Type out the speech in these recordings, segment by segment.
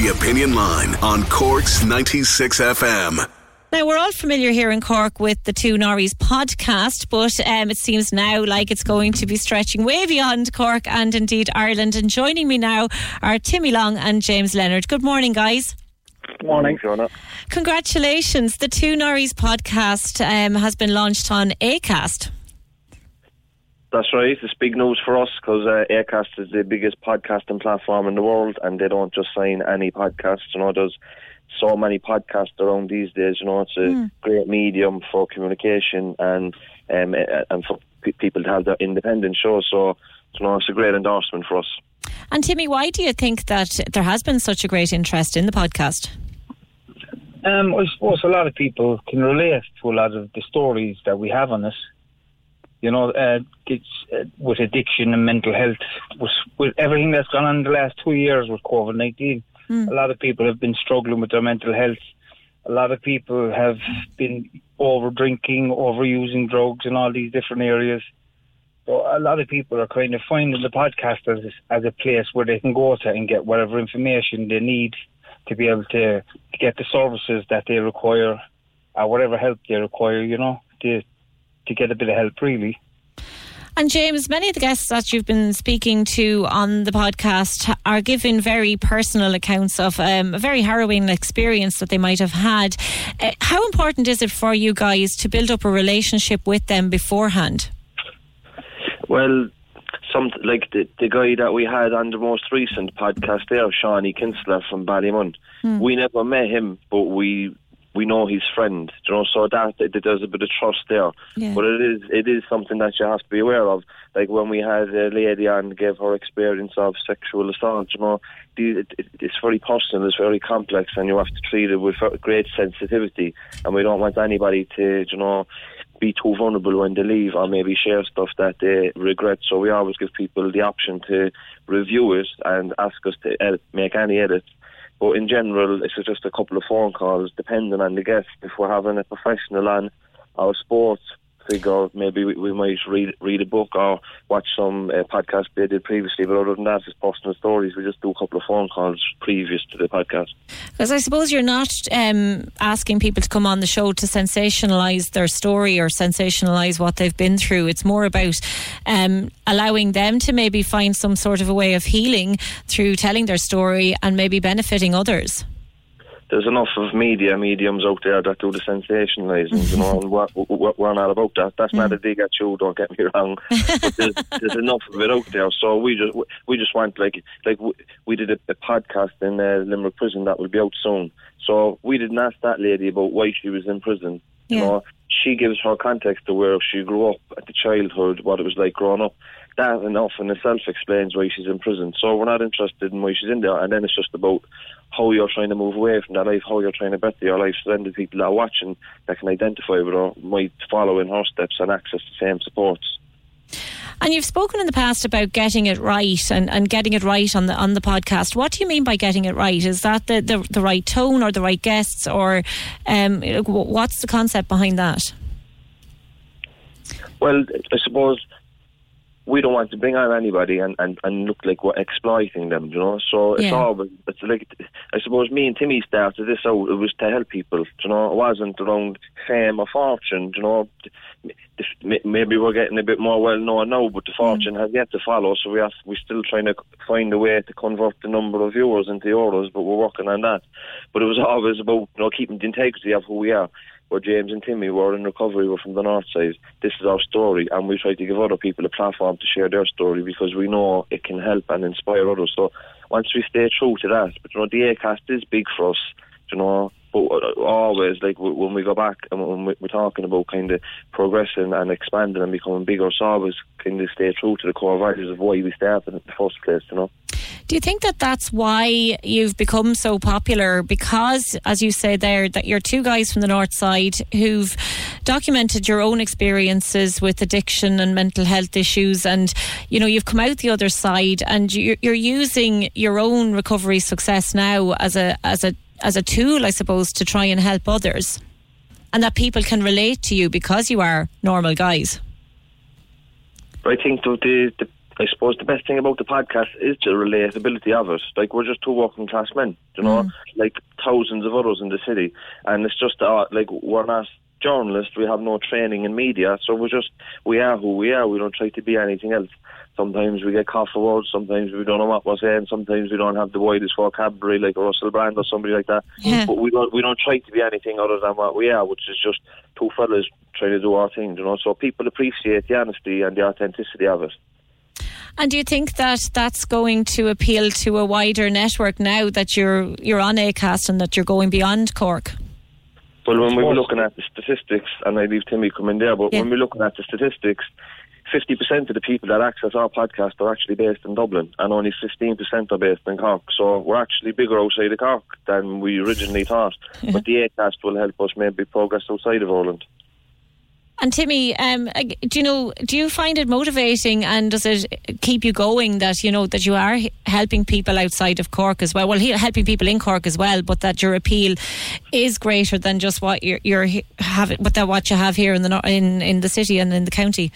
The Opinion Line on Cork's 96 FM. Now, we're all familiar here in Cork with the Two Norries podcast, but um, it seems now like it's going to be stretching way beyond Cork and indeed Ireland. And joining me now are Timmy Long and James Leonard. Good morning, guys. Good morning, Fiona. Congratulations. The Two Norries podcast um, has been launched on ACAST. That's right. It's big news for us because uh, Acast is the biggest podcasting platform in the world, and they don't just sign any podcast. You know, there's so many podcasts around these days. You know, it's a Mm. great medium for communication and um, and for pe- people to have their independent shows. So, you know, it's a great endorsement for us. And Timmy, why do you think that there has been such a great interest in the podcast? Um, I suppose a lot of people can relate to a lot of the stories that we have on it. You know, uh, it's uh, with addiction and mental health, with, with everything that's gone on in the last two years with COVID nineteen. A lot of people have been struggling with their mental health. A lot of people have been over drinking, overusing drugs in all these different areas. So a lot of people are kind of finding the podcast as, as a place where they can go to and get whatever information they need to be able to, to get the services that they require or whatever help they require, you know, to to get a bit of help really. And James, many of the guests that you've been speaking to on the podcast are giving very personal accounts of um, a very harrowing experience that they might have had. Uh, how important is it for you guys to build up a relationship with them beforehand? Well, some like the, the guy that we had on the most recent podcast there, Shawnee Kinsler from Ballymun. We never met him, but we we know his friend. You know, so that, that there's a bit of trust there. Yeah. But it is it is something that you have to be aware of. Like when we had a lady on gave her experience of sexual assault. You know, the, it, it, it's very personal, it's very complex, and you have to treat it with great sensitivity. And we don't want anybody to, you know be too vulnerable when they leave or maybe share stuff that they regret. So we always give people the option to review it and ask us to edit, make any edits. But in general, it's just a couple of phone calls, depending on the guest. If we're having a professional on our sports figure, maybe we, we might read read a book or watch some uh, podcast they did previously. But other than that, it's personal stories. We just do a couple of phone calls previous to the podcast. Because I suppose you're not um, asking people to come on the show to sensationalise their story or sensationalise what they've been through. It's more about um, allowing them to maybe find some sort of a way of healing through telling their story and maybe benefiting others. There's enough of media mediums out there that do the sensationalising, you know, and we're, we're, we're not about that. That's not a dig at you, don't get me wrong. But there's, there's enough of it out there. So we just we just want like like we, we did a, a podcast in uh, Limerick prison that will be out soon. So we didn't ask that lady about why she was in prison. You Yeah. know, she gives her context to where she grew up at the childhood, what it was like growing up. That enough in itself explains why she's in prison. So we're not interested in why she's in there. And then it's just about how you're trying to move away from that life, how you're trying to better your life. So then the people that are watching that can identify with her might follow in her steps and access the same supports. And you've spoken in the past about getting it right and, and getting it right on the on the podcast. What do you mean by getting it right? Is that the, the, the right tone or the right guests or um, what's the concept behind that? Well, I suppose we don't want to bring on anybody and, and, and look like we're exploiting them, you know. So it's Yeah. always it's like I suppose me and Timmy started this out. It was to help people, you know. It wasn't around fame or fortune, you know. Maybe we're getting a bit more well known now, but the fortune has yet to follow. So we have we're still trying to find a way to convert the number of viewers into euros, but we're working on that. But it was always about you know keeping the integrity of who we are. Where James and Timmy were in recovery, we're from the north side. This is our story, and we try to give other people a platform to share their story because we know it can help and inspire others. So once we stay true to that, but you know the Acast is big for us, you know. But uh, always, like when we go back and when we're talking about kind of progressing and expanding and becoming bigger, so always kind of stay true to the core values of why we started in the first place, you know. Do you think that that's why you've become so popular? Because, as you say there, that you're two guys from the north side who've documented your own experiences with addiction and mental health issues, and you know you've come out the other side, and you're, you're using your own recovery success now as a as a as a tool, I suppose, to try and help others, and that people can relate to you because you are normal guys. I think the, the, the I suppose the best thing about the podcast is the relatability of it. Like we're just two working class men, you know, like thousands of others in the city, and it's just uh, like we're not journalists. We have no training in media, so we're just we are who we are. We don't try to be anything else. Sometimes we get caught for words. Sometimes we don't know what we're saying. Sometimes we don't have the widest vocabulary, like Russell Brand or somebody like that. Yeah. But we don't we don't try to be anything other than what we are, which is just two fellas trying to do our thing, you know. So people appreciate the honesty and the authenticity of it. And do you think that that's going to appeal to a wider network now that you're you're on Acast and that you're going beyond Cork? Well, when we were looking at the statistics, and I leave Timmy come in there, but Yeah. when we're looking at the statistics, 50% of the people that access our podcast are actually based in Dublin, and only 15% are based in Cork. So we're actually bigger outside of Cork than we originally thought. But the ACAST will help us maybe progress outside of Ireland. And Timmy, um, do you know? Do you find it motivating, and does it keep you going that you know that you are helping people outside of Cork as well? Well, helping people in Cork as well, but that your appeal is greater than just what you're, you're have, but that what you have here in the in in the city and in the county.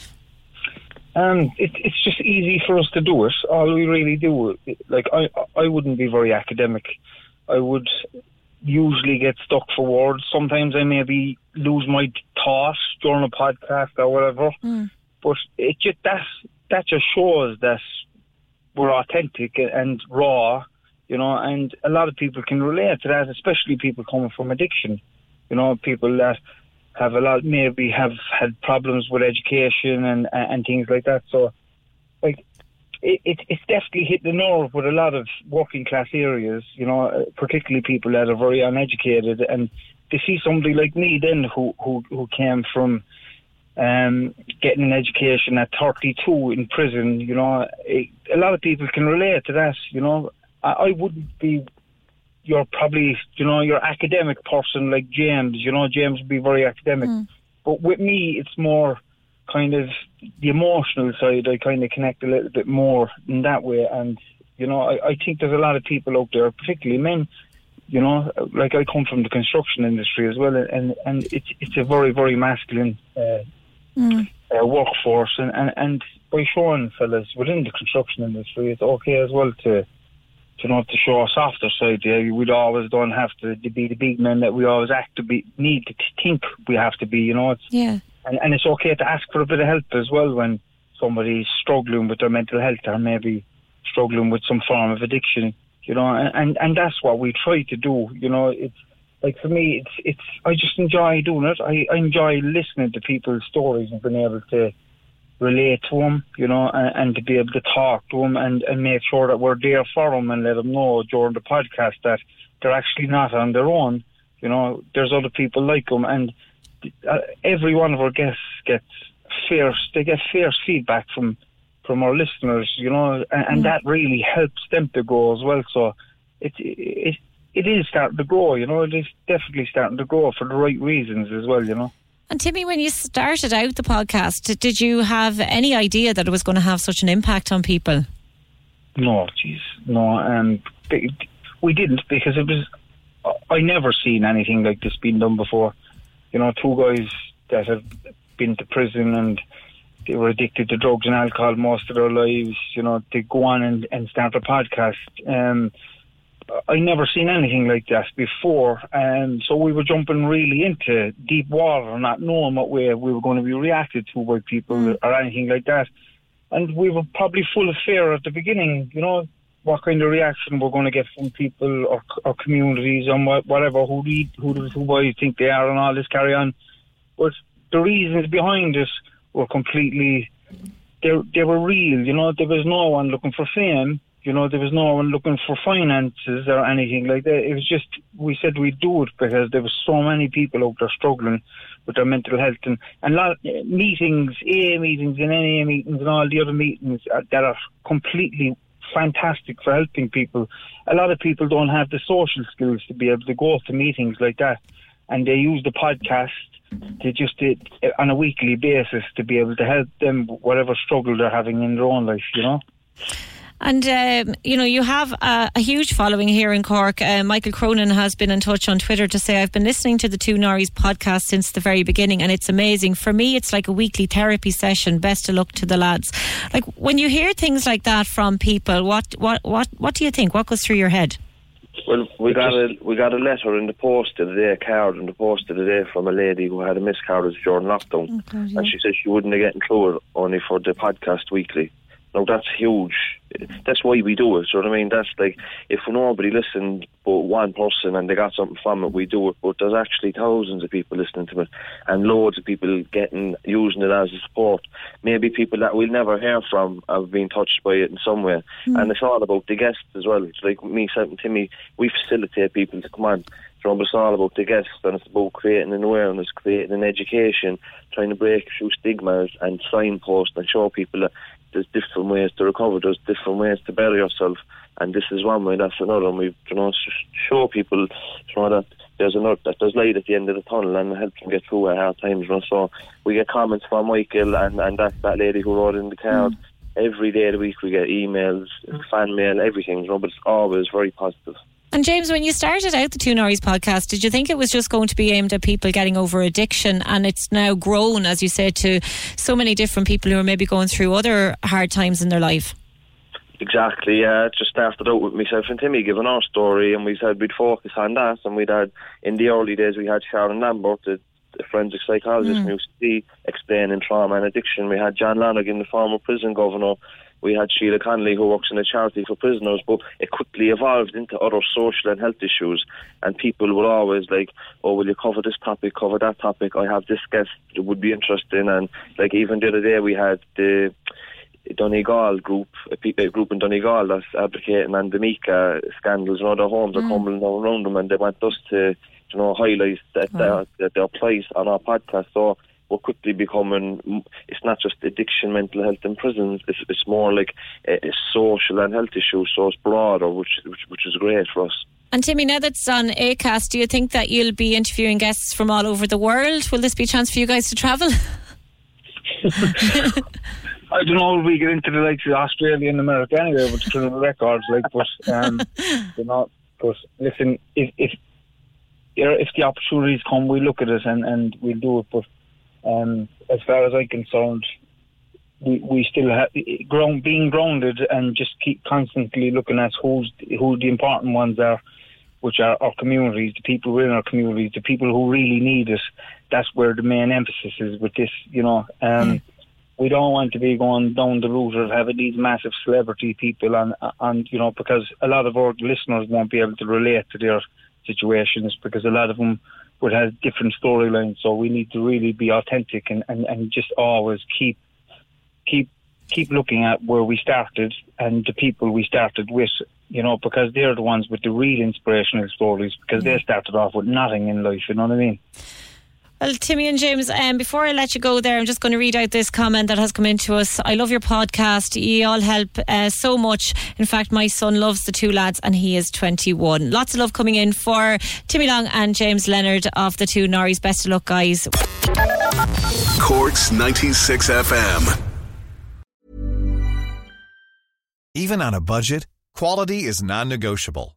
Um, it, it's just easy for us to do it. All we really do, like I, I wouldn't be very academic. I would usually get stuck for words. Sometimes I maybe lose my thought during a podcast or whatever. Mm. But it just that that just shows that we're authentic and raw, you know. And a lot of people can relate to that, especially people coming from addiction. You know, people that have a lot maybe have had problems with education and and things like that. So, it, it it's definitely hit the nerve with a lot of working class areas. You know, uh, particularly people that are very uneducated, and to see somebody like me then who who who came from um, getting an education at 32 in prison, you know, it, a lot of people can relate to that. You know, I, I wouldn't be you're probably, you know, your academic person like James. You know, James would be very academic. But with me, it's more kind of the emotional side. I kind of connect a little bit more in that way. And, you know, I, I think there's a lot of people out there, particularly men, you know, like I come from the construction industry as well. And, and it's, it's a very, very masculine uh, uh, workforce. And, and, and by showing fellas within the construction industry, it's okay as well to you know, to show a softer side. Yeah, we'd always don't have to, to be the big men that we always act to be, need to think we have to be. You know, it's, Yeah. And, and it's okay to ask for a bit of help as well when somebody's struggling with their mental health or maybe struggling with some form of addiction. You know, and and, that's what we try to do. You know, it's like for me, it's it's I just enjoy doing it. I, I enjoy listening to people's stories and being able to relate to them, you know, and, and to be able to talk to them and, and make sure that we're there for them and let them know during the podcast that they're actually not on their own. You know, there's other people like them, and every one of our guests gets fierce. They get fierce feedback from from our listeners, you know, and, and that really helps them to grow as well. So it it it is starting to grow, you know. It is definitely starting to grow for the right reasons as well, you know. And Timmy, when you started out the podcast, did- you have any idea that it was going to have such an impact on people? No, jeez, no. Um, we didn't because it was. I never seen anything like this being done before. You know, two guys that have been to prison and they were addicted to drugs and alcohol most of their lives. You know, to go on and, and start a podcast. Um, I never seen anything like that before, and so we were jumping really into deep water, not knowing what way we were going to be reacted to by people mm. or anything like that. And we were probably full of fear at the beginning, you know, what kind of reaction we're going to get from people or, or communities and whatever who read who who I think they are and all this carry on. But the reasons behind it were completely they they were real. You know, there was no one looking for fame. You know, there was no one looking for finances or anything like that. It was just we said we'd do it because there was so many people out there struggling with their mental health and and lot meetings, AA meetings and NA meetings and all the other meetings uh, that are completely fantastic for helping people. A lot of people don't have the social skills to be able to go to meetings like that, and they use the podcast to just to, on a weekly basis to be able to help them whatever struggle they're having in their own life. You know. And, um, you know, you have a, a, huge following here in Cork. Uh, Michael Cronin has been in touch on Twitter to say, I've been listening to the Two Norries podcast since the very beginning and it's amazing. For me, it's like a weekly therapy session. Best of luck to the lads. Like, when you hear things like that from people, what, what, what, what do you think? What goes through your head? Well, we got a we got a letter in the post today, a card in the post today from a lady who had a miscarriage during lockdown, oh, God, yeah. and she said she wouldn't get included only for the podcast weekly. Now that's huge. That's why we do it. So what I mean, that's like if nobody listened but one person and they got something from it, we do it. But there's actually thousands of people listening to it, and loads of people getting using it as a support. Maybe people that we'll never hear from have been touched by it in some way. Mm. And it's all about the guests as well. It's like me, and Timmy, we facilitate people to come on. So it's all about the guests and it's about creating an awareness, creating an education, trying to break through stigmas and signpost and show people that ways to recover, there's different ways to better yourself, and this is one way, that's another. And we, you know, show people, you know, that there's another, that there's light at the end of the tunnel and help them get through at hard times. You know, so we get comments from Michael and and that that lady who wrote in the card. Mm. Every day of the week we get emails, fan mail, everything, you know, but it's always very positive. And James, when you started out the Two Norries podcast, did you think it was just going to be aimed at people getting over addiction? And it's now grown, as you said, to so many different people who are maybe going through other hard times in their life. Exactly, yeah. It just started out with myself and Timmy giving our story, and we said we'd focus on that. And we'd had, in the early days, we had Sharon Lambert, the, the forensic psychologist mm. from UCD, explaining trauma and addiction. We had John Lonergan, the former prison governor, we had Sheila Connolly who works in a charity for prisoners, but it quickly evolved into other social and health issues. And people were always like, "Oh, will you cover this topic? Cover that topic? I have this guest that would be interesting." And like even the other day, we had the Donegal group, a, group in Donegal that's advocating on the mica scandals and other homes mm. are coming down around them, and they want us to, you know, highlight that, mm. that their place on our podcast. So we're quickly becoming, it's not just addiction, mental health in prisons, it's, it's more like a, a social and health issue, so it's broader, which, which, which is great for us. And Timmy, now that's on ACAST, do you think that you'll be interviewing guests from all over the world? Will this be a chance for you guys to travel? I don't know if we get into the likes of Australia and America anyway, but to the records, like, but um, you know, but listen, if if if the opportunities come, we look at it and and we'll do it. But um, as far as I'm concerned, we, we still have grown, being grounded and just keep constantly looking at who's who the important ones are, which are our communities, the people within our communities, the people who really need it. That's where the main emphasis is with this. You know, um, mm. we don't want to be going down the route of having these massive celebrity people, and and you know because a lot of our listeners won't be able to relate to their situations because a lot of them would have different storylines. So we need to really be authentic and, and, and just always keep keep keep looking at where we started and the people we started with, you know, because they're the ones with the real inspirational stories because they mm. started off with nothing in life, you know what I mean? Well, Timmy and James, um, before I let you go there, I'm just going to read out this comment that has come into us. I love your podcast. You all help uh, so much. In fact, my son loves the two lads and he is 21. Lots of love coming in for Timmy Long and James Leonard of the two Norries. Best of luck, guys. Corks 96 FM. Even on a budget, quality is non negotiable.